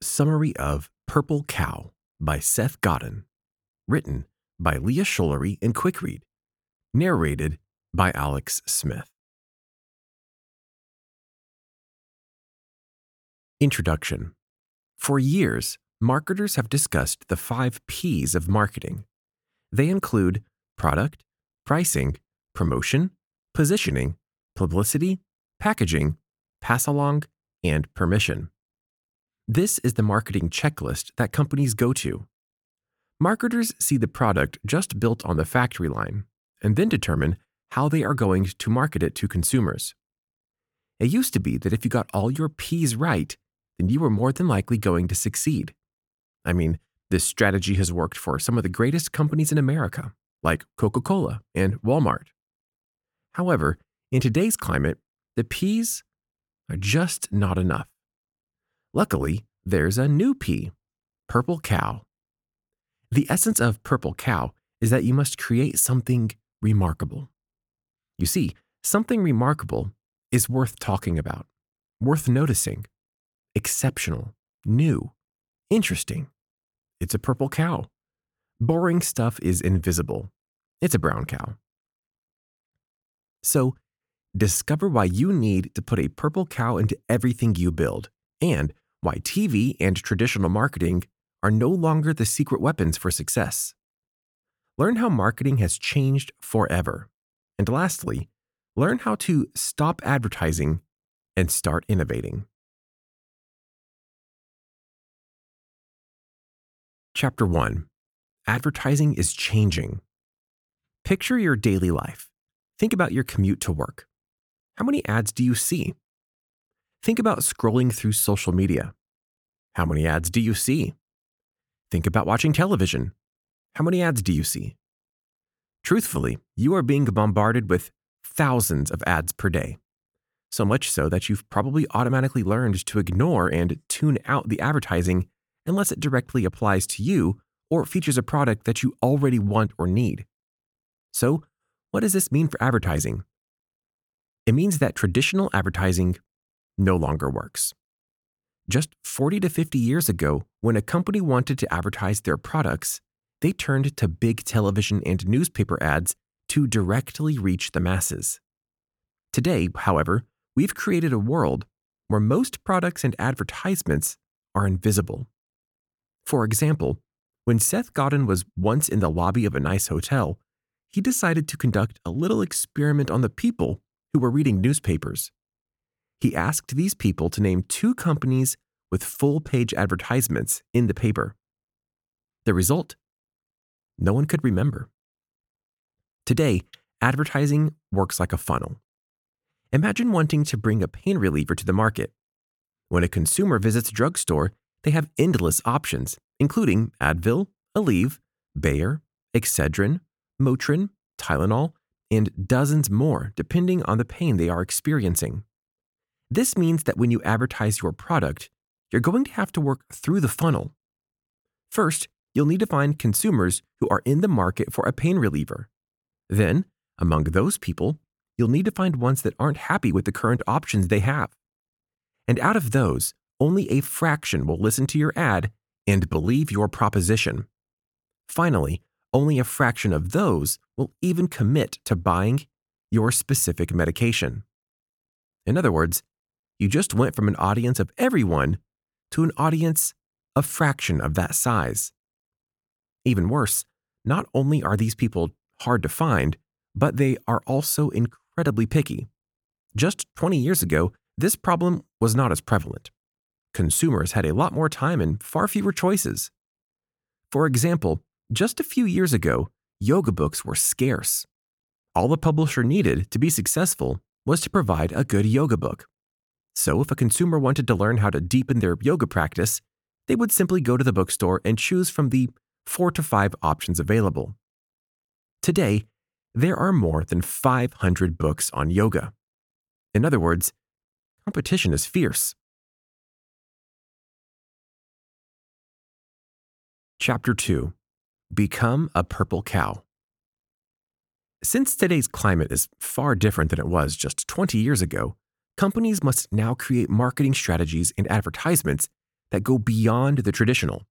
Summary of Purple Cow by Seth Godin. Written by Leah Schullery and Quickread. Narrated by Alex Smith. Introduction For years, marketers have discussed the five P's of marketing. They include product, pricing, promotion, positioning, publicity, packaging, pass along, and permission. This is the marketing checklist that companies go to. Marketers see the product just built on the factory line and then determine how they are going to market it to consumers. It used to be that if you got all your P's right, then you were more than likely going to succeed. I mean, this strategy has worked for some of the greatest companies in America, like Coca Cola and Walmart. However, in today's climate, the P's are just not enough. Luckily, there's a new P, Purple Cow. The essence of Purple Cow is that you must create something remarkable. You see, something remarkable is worth talking about, worth noticing, exceptional, new, interesting. It's a purple cow. Boring stuff is invisible. It's a brown cow. So, discover why you need to put a purple cow into everything you build and why TV and traditional marketing are no longer the secret weapons for success. Learn how marketing has changed forever. And lastly, learn how to stop advertising and start innovating. Chapter 1 Advertising is Changing. Picture your daily life. Think about your commute to work. How many ads do you see? Think about scrolling through social media. How many ads do you see? Think about watching television. How many ads do you see? Truthfully, you are being bombarded with thousands of ads per day. So much so that you've probably automatically learned to ignore and tune out the advertising unless it directly applies to you or features a product that you already want or need. So, what does this mean for advertising? It means that traditional advertising no longer works. Just 40 to 50 years ago, when a company wanted to advertise their products, they turned to big television and newspaper ads to directly reach the masses. Today, however, we've created a world where most products and advertisements are invisible. For example, when Seth Godin was once in the lobby of a nice hotel, he decided to conduct a little experiment on the people who were reading newspapers he asked these people to name two companies with full page advertisements in the paper. The result? No one could remember. Today, advertising works like a funnel. Imagine wanting to bring a pain reliever to the market. When a consumer visits a drugstore, they have endless options, including Advil, Aleve, Bayer, Excedrin, Motrin, Tylenol, and dozens more depending on the pain they are experiencing. This means that when you advertise your product, you're going to have to work through the funnel. First, you'll need to find consumers who are in the market for a pain reliever. Then, among those people, you'll need to find ones that aren't happy with the current options they have. And out of those, only a fraction will listen to your ad and believe your proposition. Finally, only a fraction of those will even commit to buying your specific medication. In other words, you just went from an audience of everyone to an audience a fraction of that size. Even worse, not only are these people hard to find, but they are also incredibly picky. Just 20 years ago, this problem was not as prevalent. Consumers had a lot more time and far fewer choices. For example, just a few years ago, yoga books were scarce. All the publisher needed to be successful was to provide a good yoga book. So, if a consumer wanted to learn how to deepen their yoga practice, they would simply go to the bookstore and choose from the four to five options available. Today, there are more than 500 books on yoga. In other words, competition is fierce. Chapter 2 Become a Purple Cow. Since today's climate is far different than it was just 20 years ago, companies must now create marketing strategies and advertisements that go beyond the traditional.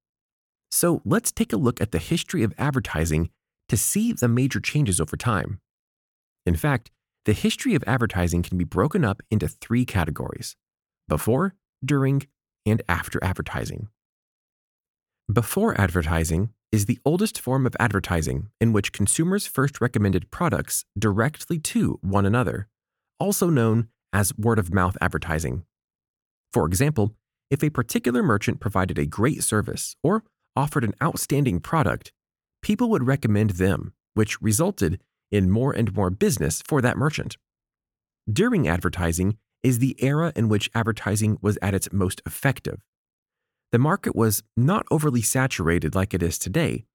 So let's take a look at the history of advertising to see the major changes over time. In fact, the history of advertising can be broken up into three categories before, during, and after advertising. Before advertising is the oldest form of advertising in which consumers first recommended products directly to one another, also known as word of mouth advertising. For example, if a particular merchant provided a great service or offered an outstanding product, people would recommend them, which resulted in more and more business for that merchant. During advertising is the era in which advertising was at its most effective. The market was not overly saturated like it is today,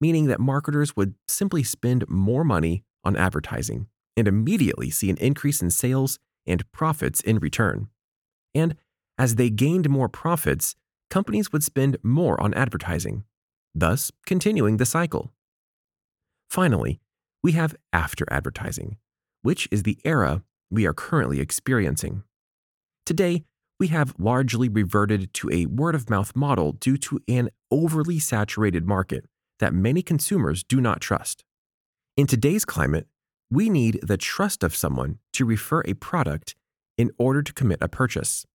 meaning that marketers would simply spend more money on advertising and immediately see an increase in sales and profits in return. And as they gained more profits, companies would spend more on advertising, thus continuing the cycle. Finally, we have after advertising, which is the era we are currently experiencing. Today, we have largely reverted to a word of mouth model due to an overly saturated market that many consumers do not trust. In today's climate, we need the trust of someone to refer a product in order to commit a purchase.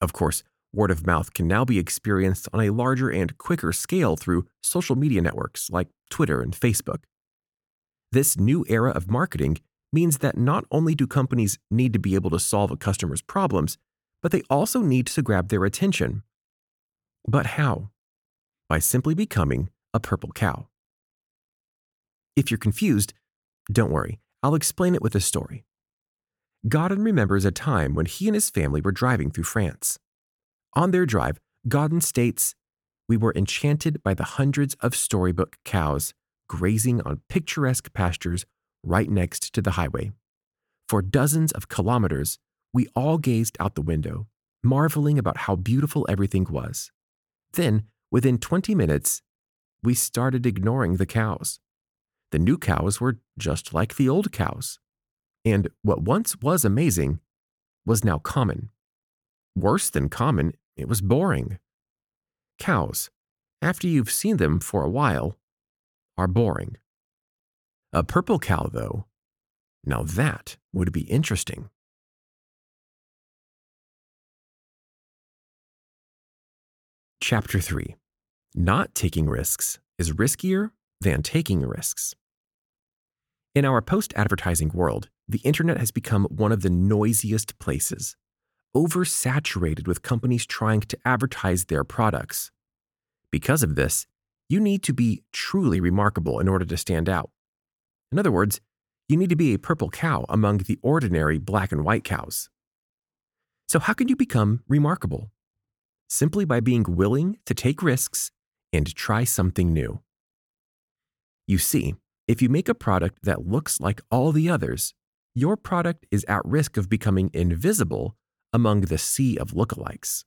Of course, word of mouth can now be experienced on a larger and quicker scale through social media networks like Twitter and Facebook. This new era of marketing means that not only do companies need to be able to solve a customer's problems, but they also need to grab their attention. But how? By simply becoming a purple cow. If you're confused, don't worry, I'll explain it with a story. Godin remembers a time when he and his family were driving through France. On their drive, Godin states, We were enchanted by the hundreds of storybook cows grazing on picturesque pastures right next to the highway. For dozens of kilometers, we all gazed out the window, marveling about how beautiful everything was. Then, within 20 minutes, we started ignoring the cows. The new cows were just like the old cows. And what once was amazing was now common. Worse than common, it was boring. Cows, after you've seen them for a while, are boring. A purple cow, though, now that would be interesting. Chapter 3 Not taking risks is riskier than taking risks. In our post advertising world, the internet has become one of the noisiest places, oversaturated with companies trying to advertise their products. Because of this, you need to be truly remarkable in order to stand out. In other words, you need to be a purple cow among the ordinary black and white cows. So, how can you become remarkable? Simply by being willing to take risks and try something new. You see, if you make a product that looks like all the others, your product is at risk of becoming invisible among the sea of lookalikes.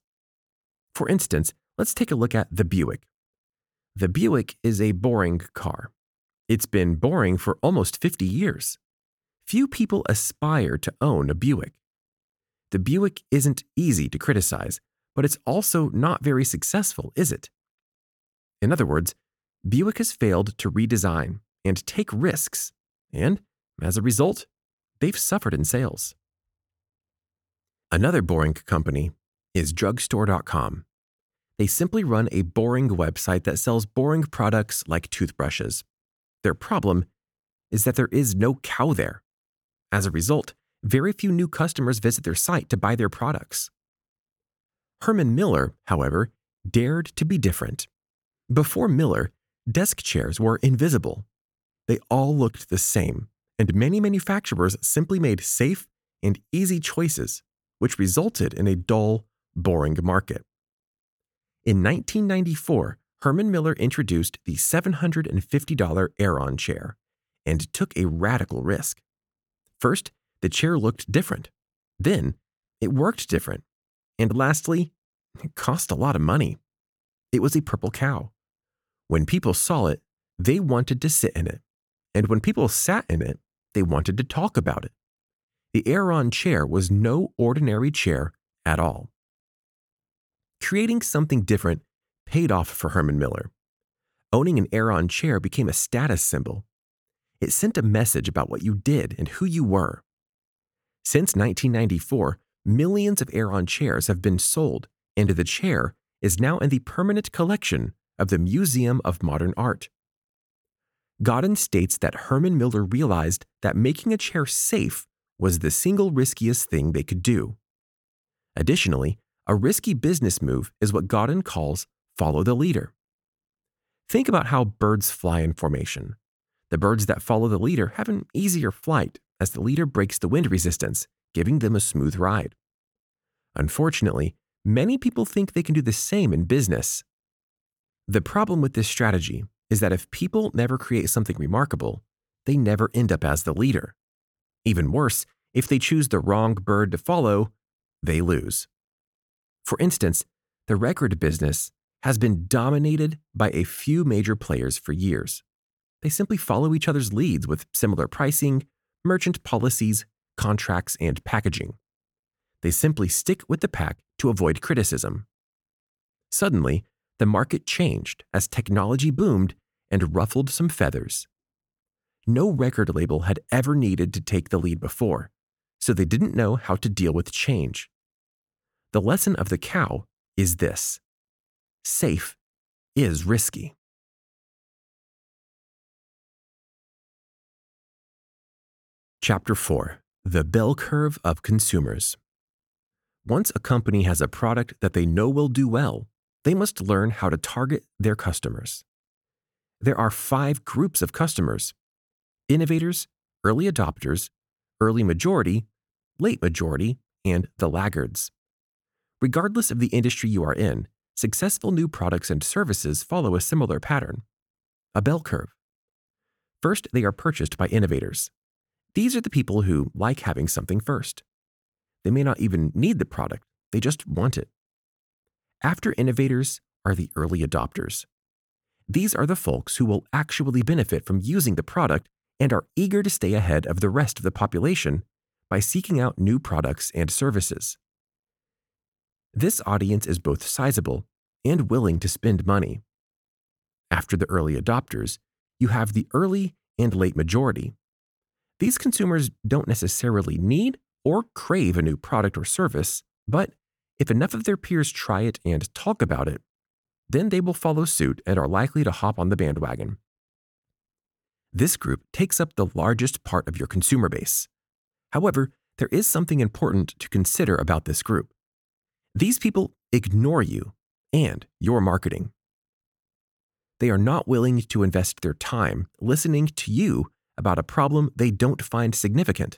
For instance, let's take a look at the Buick. The Buick is a boring car. It's been boring for almost 50 years. Few people aspire to own a Buick. The Buick isn't easy to criticize, but it's also not very successful, is it? In other words, Buick has failed to redesign and take risks, and as a result, they've suffered in sales. Another boring company is drugstore.com. They simply run a boring website that sells boring products like toothbrushes. Their problem is that there is no cow there. As a result, very few new customers visit their site to buy their products. Herman Miller, however, dared to be different. Before Miller, desk chairs were invisible. They all looked the same, and many manufacturers simply made safe and easy choices, which resulted in a dull, boring market. In 1994, Herman Miller introduced the $750 Aeron chair and took a radical risk. First, the chair looked different. Then, it worked different. And lastly, it cost a lot of money. It was a purple cow. When people saw it, they wanted to sit in it. And when people sat in it, they wanted to talk about it. The Aeron chair was no ordinary chair at all. Creating something different paid off for Herman Miller. Owning an Aeron chair became a status symbol. It sent a message about what you did and who you were. Since 1994, millions of Aeron chairs have been sold, and the chair is now in the permanent collection of the Museum of Modern Art. Godin states that Herman Miller realized that making a chair safe was the single riskiest thing they could do. Additionally, a risky business move is what Godin calls follow the leader. Think about how birds fly in formation. The birds that follow the leader have an easier flight as the leader breaks the wind resistance, giving them a smooth ride. Unfortunately, many people think they can do the same in business. The problem with this strategy is that if people never create something remarkable, they never end up as the leader. Even worse, if they choose the wrong bird to follow, they lose. For instance, the record business has been dominated by a few major players for years. They simply follow each other's leads with similar pricing, merchant policies, contracts, and packaging. They simply stick with the pack to avoid criticism. Suddenly, the market changed as technology boomed and ruffled some feathers. No record label had ever needed to take the lead before, so they didn't know how to deal with change. The lesson of the cow is this safe is risky. Chapter 4 The Bell Curve of Consumers. Once a company has a product that they know will do well, they must learn how to target their customers. There are five groups of customers innovators, early adopters, early majority, late majority, and the laggards. Regardless of the industry you are in, successful new products and services follow a similar pattern a bell curve. First, they are purchased by innovators. These are the people who like having something first. They may not even need the product, they just want it. After innovators are the early adopters. These are the folks who will actually benefit from using the product and are eager to stay ahead of the rest of the population by seeking out new products and services. This audience is both sizable and willing to spend money. After the early adopters, you have the early and late majority. These consumers don't necessarily need or crave a new product or service, but if enough of their peers try it and talk about it, then they will follow suit and are likely to hop on the bandwagon. This group takes up the largest part of your consumer base. However, there is something important to consider about this group. These people ignore you and your marketing. They are not willing to invest their time listening to you about a problem they don't find significant.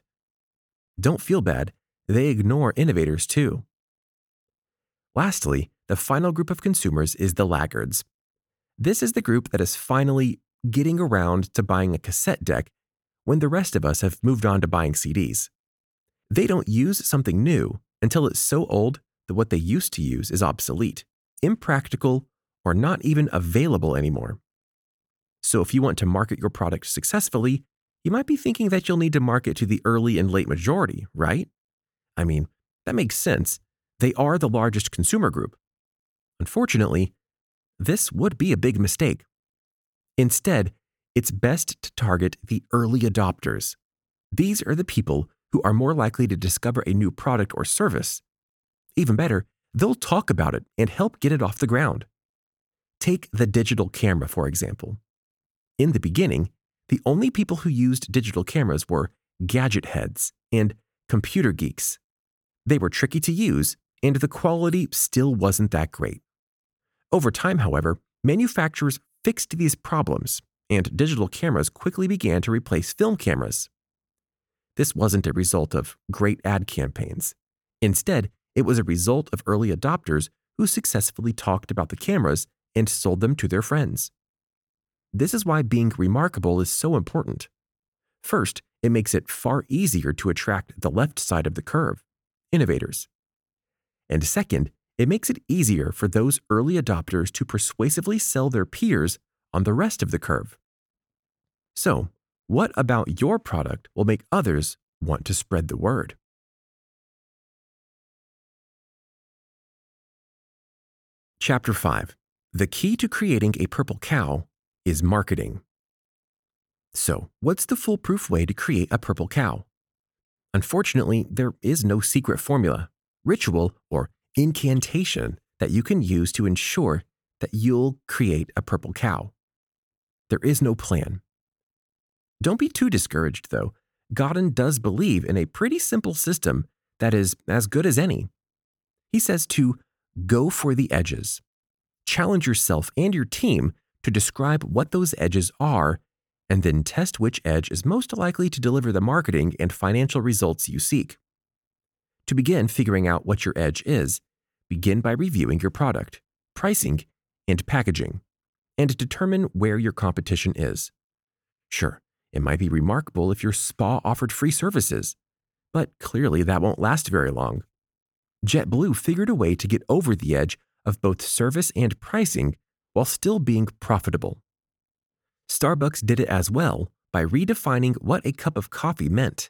Don't feel bad, they ignore innovators too. Lastly, the final group of consumers is the laggards. This is the group that is finally getting around to buying a cassette deck when the rest of us have moved on to buying CDs. They don't use something new until it's so old that what they used to use is obsolete, impractical, or not even available anymore. So, if you want to market your product successfully, you might be thinking that you'll need to market to the early and late majority, right? I mean, that makes sense. They are the largest consumer group. Unfortunately, this would be a big mistake. Instead, it's best to target the early adopters. These are the people who are more likely to discover a new product or service. Even better, they'll talk about it and help get it off the ground. Take the digital camera, for example. In the beginning, the only people who used digital cameras were gadget heads and computer geeks. They were tricky to use, and the quality still wasn't that great. Over time, however, manufacturers fixed these problems, and digital cameras quickly began to replace film cameras. This wasn't a result of great ad campaigns. Instead, it was a result of early adopters who successfully talked about the cameras and sold them to their friends. This is why being remarkable is so important. First, it makes it far easier to attract the left side of the curve, innovators. And second, it makes it easier for those early adopters to persuasively sell their peers on the rest of the curve. So, what about your product will make others want to spread the word? Chapter 5 The key to creating a purple cow is marketing. So, what's the foolproof way to create a purple cow? Unfortunately, there is no secret formula, ritual, or incantation that you can use to ensure that you'll create a purple cow. There is no plan. Don't be too discouraged, though. Godin does believe in a pretty simple system that is as good as any. He says to go for the edges. Challenge yourself and your team to describe what those edges are, and then test which edge is most likely to deliver the marketing and financial results you seek. To begin figuring out what your edge is, begin by reviewing your product, pricing, and packaging, and determine where your competition is. Sure, it might be remarkable if your spa offered free services, but clearly that won't last very long. JetBlue figured a way to get over the edge of both service and pricing while still being profitable. Starbucks did it as well by redefining what a cup of coffee meant.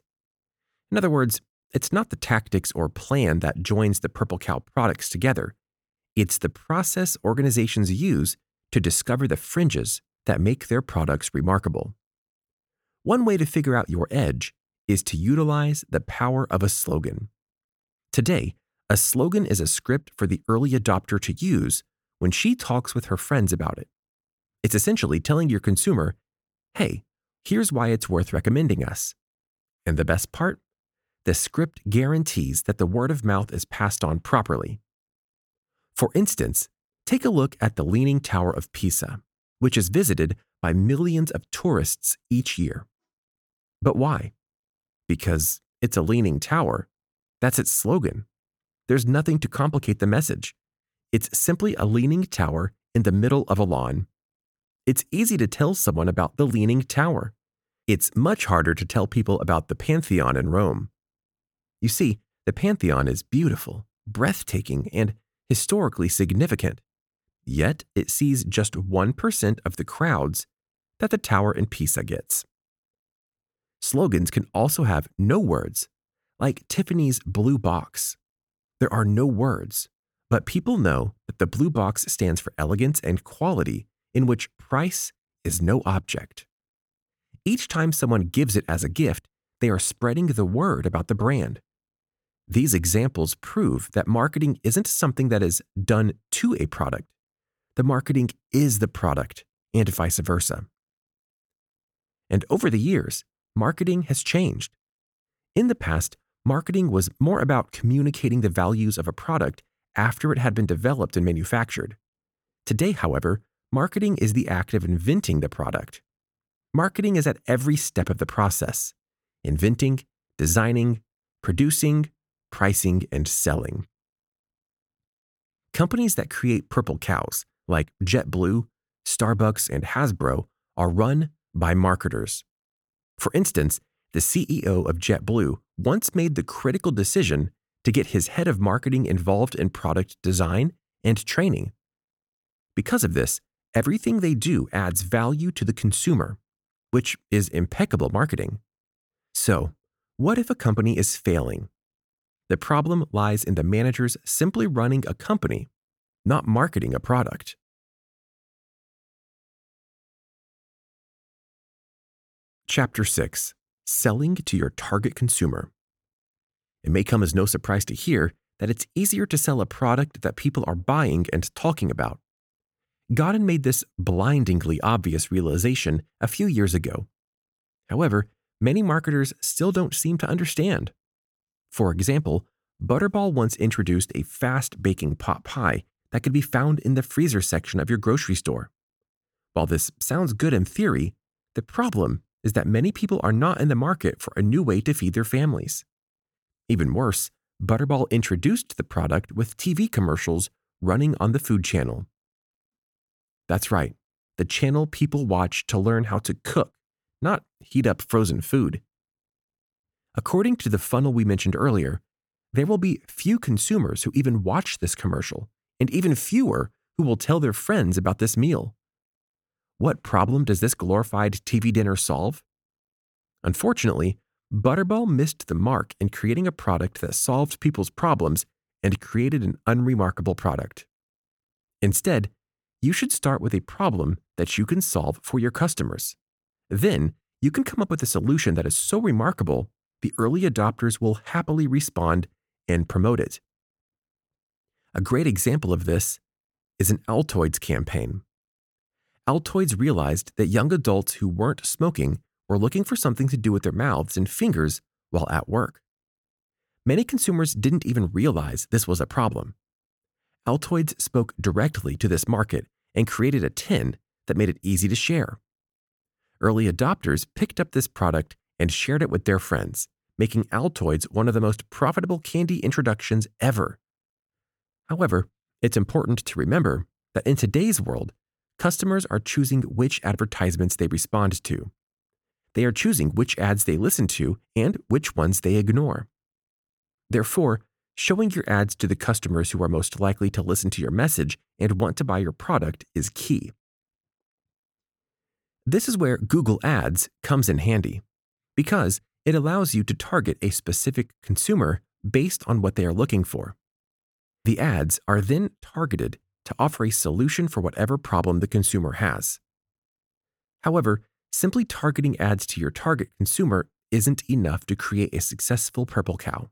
In other words, it's not the tactics or plan that joins the Purple Cow products together. It's the process organizations use to discover the fringes that make their products remarkable. One way to figure out your edge is to utilize the power of a slogan. Today, a slogan is a script for the early adopter to use when she talks with her friends about it. It's essentially telling your consumer, hey, here's why it's worth recommending us. And the best part? The script guarantees that the word of mouth is passed on properly. For instance, take a look at the Leaning Tower of Pisa, which is visited by millions of tourists each year. But why? Because it's a leaning tower. That's its slogan. There's nothing to complicate the message. It's simply a leaning tower in the middle of a lawn. It's easy to tell someone about the Leaning Tower. It's much harder to tell people about the Pantheon in Rome. You see, the Pantheon is beautiful, breathtaking, and historically significant. Yet it sees just 1% of the crowds that the tower in Pisa gets. Slogans can also have no words, like Tiffany's blue box. There are no words, but people know that the blue box stands for elegance and quality in which price is no object. Each time someone gives it as a gift, they are spreading the word about the brand. These examples prove that marketing isn't something that is done to a product. The marketing is the product, and vice versa. And over the years, marketing has changed. In the past, marketing was more about communicating the values of a product after it had been developed and manufactured. Today, however, Marketing is the act of inventing the product. Marketing is at every step of the process inventing, designing, producing, pricing, and selling. Companies that create purple cows, like JetBlue, Starbucks, and Hasbro, are run by marketers. For instance, the CEO of JetBlue once made the critical decision to get his head of marketing involved in product design and training. Because of this, everything they do adds value to the consumer, which is impeccable marketing. So, what if a company is failing? The problem lies in the managers simply running a company, not marketing a product. Chapter 6 Selling to Your Target Consumer. It may come as no surprise to hear that it's easier to sell a product that people are buying and talking about Godin made this blindingly obvious realization a few years ago. However, many marketers still don't seem to understand. For example, Butterball once introduced a fast baking pot pie that could be found in the freezer section of your grocery store. While this sounds good in theory, the problem is that many people are not in the market for a new way to feed their families. Even worse, Butterball introduced the product with TV commercials running on the Food Channel. That's right, the channel people watch to learn how to cook, not heat up frozen food. According to the funnel we mentioned earlier, there will be few consumers who even watch this commercial, and even fewer who will tell their friends about this meal. What problem does this glorified TV dinner solve? Unfortunately, Butterball missed the mark in creating a product that solved people's problems and created an unremarkable product. Instead, you should start with a problem that you can solve for your customers. Then, you can come up with a solution that is so remarkable, the early adopters will happily respond and promote it. A great example of this is an Altoids campaign. Altoids realized that young adults who weren't smoking were looking for something to do with their mouths and fingers while at work. Many consumers didn't even realize this was a problem. Altoids spoke directly to this market and created a tin that made it easy to share. Early adopters picked up this product and shared it with their friends, making Altoids one of the most profitable candy introductions ever. However, it's important to remember that in today's world, customers are choosing which advertisements they respond to. They are choosing which ads they listen to and which ones they ignore. Therefore, showing your ads to the customers who are most likely to listen to your message and want to buy your product is key. This is where Google Ads comes in handy because it allows you to target a specific consumer based on what they are looking for. The ads are then targeted to offer a solution for whatever problem the consumer has. However, simply targeting ads to your target consumer isn't enough to create a successful Purple Cow.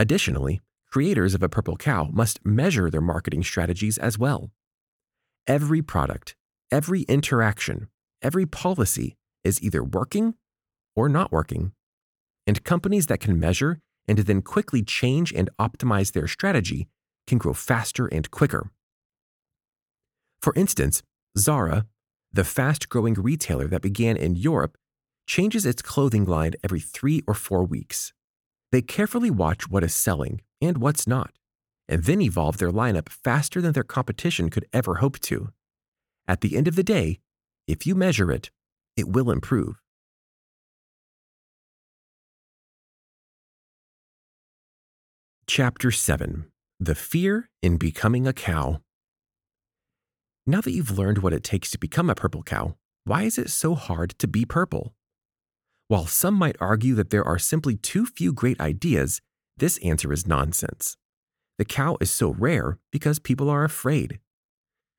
Additionally, creators of a Purple Cow must measure their marketing strategies as well. Every product, every interaction, every policy is either working or not working. And companies that can measure and then quickly change and optimize their strategy can grow faster and quicker. For instance, Zara, the fast growing retailer that began in Europe, changes its clothing line every three or four weeks. They carefully watch what is selling and what's not, and then evolve their lineup faster than their competition could ever hope to. At the end of the day, if you measure it, it will improve. Chapter 7 The Fear in Becoming a Cow. Now that you've learned what it takes to become a purple cow, why is it so hard to be purple? While some might argue that there are simply too few great ideas, this answer is nonsense. The cow is so rare because people are afraid.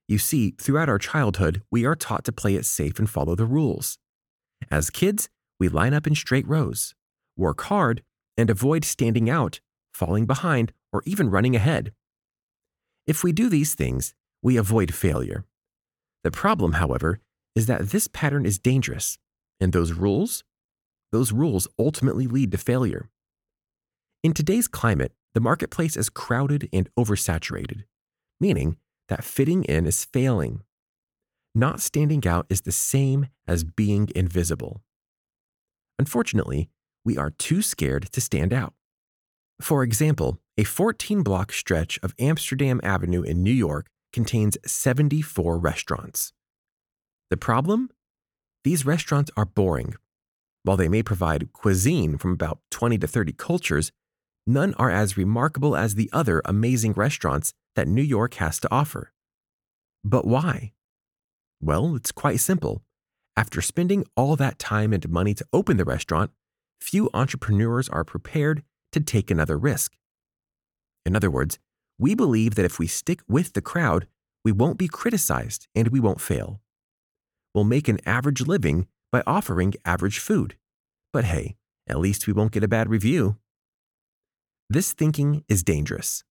You see, throughout our childhood, we are taught to play it safe and follow the rules. As kids, we line up in straight rows, work hard, and avoid standing out, falling behind, or even running ahead. If we do these things, we avoid failure. The problem, however, is that this pattern is dangerous, and those rules those rules ultimately lead to failure. In today's climate, the marketplace is crowded and oversaturated, meaning that fitting in is failing. Not standing out is the same as being invisible. Unfortunately, we are too scared to stand out. For example, a 14 block stretch of Amsterdam Avenue in New York contains 74 restaurants. The problem? These restaurants are boring while they may provide cuisine from about 20 to 30 cultures, none are as remarkable as the other amazing restaurants that New York has to offer. But why? Well, it's quite simple. After spending all that time and money to open the restaurant, few entrepreneurs are prepared to take another risk. In other words, we believe that if we stick with the crowd, we won't be criticized and we won't fail. We'll make an average living by offering average food. But hey, at least we won't get a bad review. This thinking is dangerous.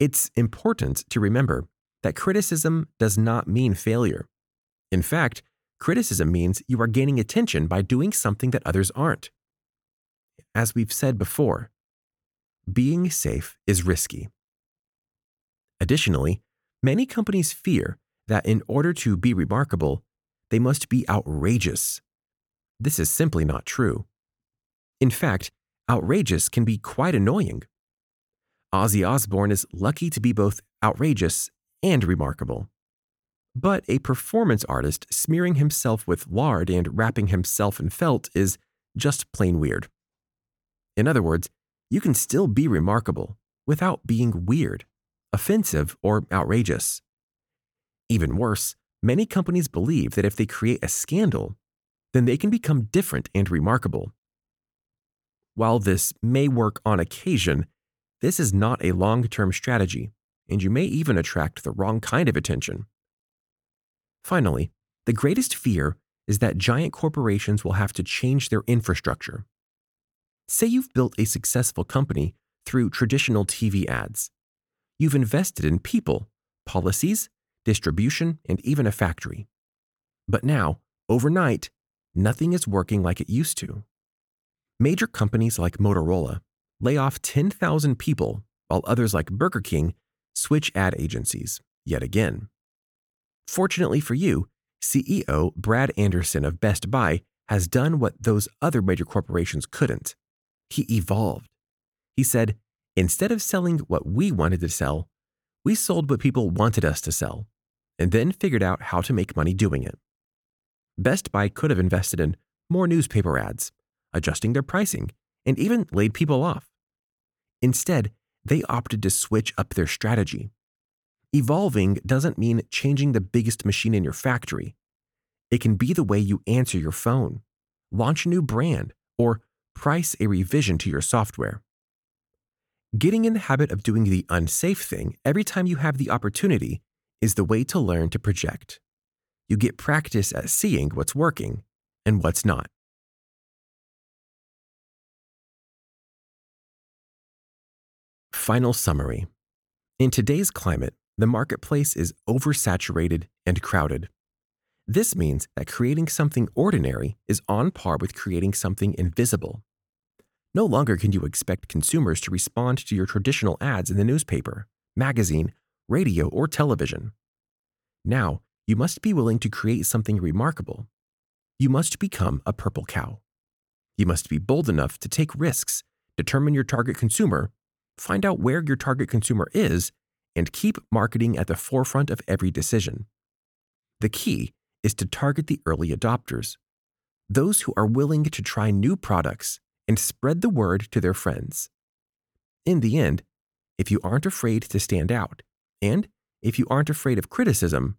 It's important to remember that criticism does not mean failure. In fact, criticism means you are gaining attention by doing something that others aren't. As we've said before, being safe is risky. Additionally, many companies fear that in order to be remarkable, they must be outrageous this is simply not true. In fact, outrageous can be quite annoying. Ozzy Osbourne is lucky to be both outrageous and remarkable. But a performance artist smearing himself with lard and wrapping himself in felt is just plain weird. In other words, you can still be remarkable without being weird, offensive, or outrageous. Even worse, many companies believe that if they create a scandal, then they can become different and remarkable. While this may work on occasion, this is not a long term strategy, and you may even attract the wrong kind of attention. Finally, the greatest fear is that giant corporations will have to change their infrastructure. Say you've built a successful company through traditional TV ads. You've invested in people, policies, distribution, and even a factory. But now, overnight, nothing is working like it used to. Major companies like Motorola lay off 10,000 people, while others like Burger King switch ad agencies yet again. Fortunately for you, CEO Brad Anderson of Best Buy has done what those other major corporations couldn't. He evolved. He said, instead of selling what we wanted to sell, we sold what people wanted us to sell, and then figured out how to make money doing it. Best Buy could have invested in more newspaper ads, adjusting their pricing, and even laid people off. Instead, they opted to switch up their strategy. Evolving doesn't mean changing the biggest machine in your factory. It can be the way you answer your phone, launch a new brand, or price a revision to your software. Getting in the habit of doing the unsafe thing every time you have the opportunity is the way to learn to project. You get practice at seeing what's working and what's not. Final summary In today's climate, the marketplace is oversaturated and crowded. This means that creating something ordinary is on par with creating something invisible. No longer can you expect consumers to respond to your traditional ads in the newspaper, magazine, radio, or television. Now, you must be willing to create something remarkable. You must become a purple cow. You must be bold enough to take risks, determine your target consumer, find out where your target consumer is, and keep marketing at the forefront of every decision. The key is to target the early adopters, those who are willing to try new products and spread the word to their friends. In the end, if you aren't afraid to stand out, and if you aren't afraid of criticism,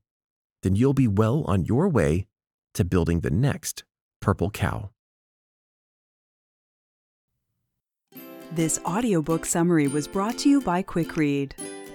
then you'll be well on your way to building the next purple cow. This audiobook summary was brought to you by QuickRead.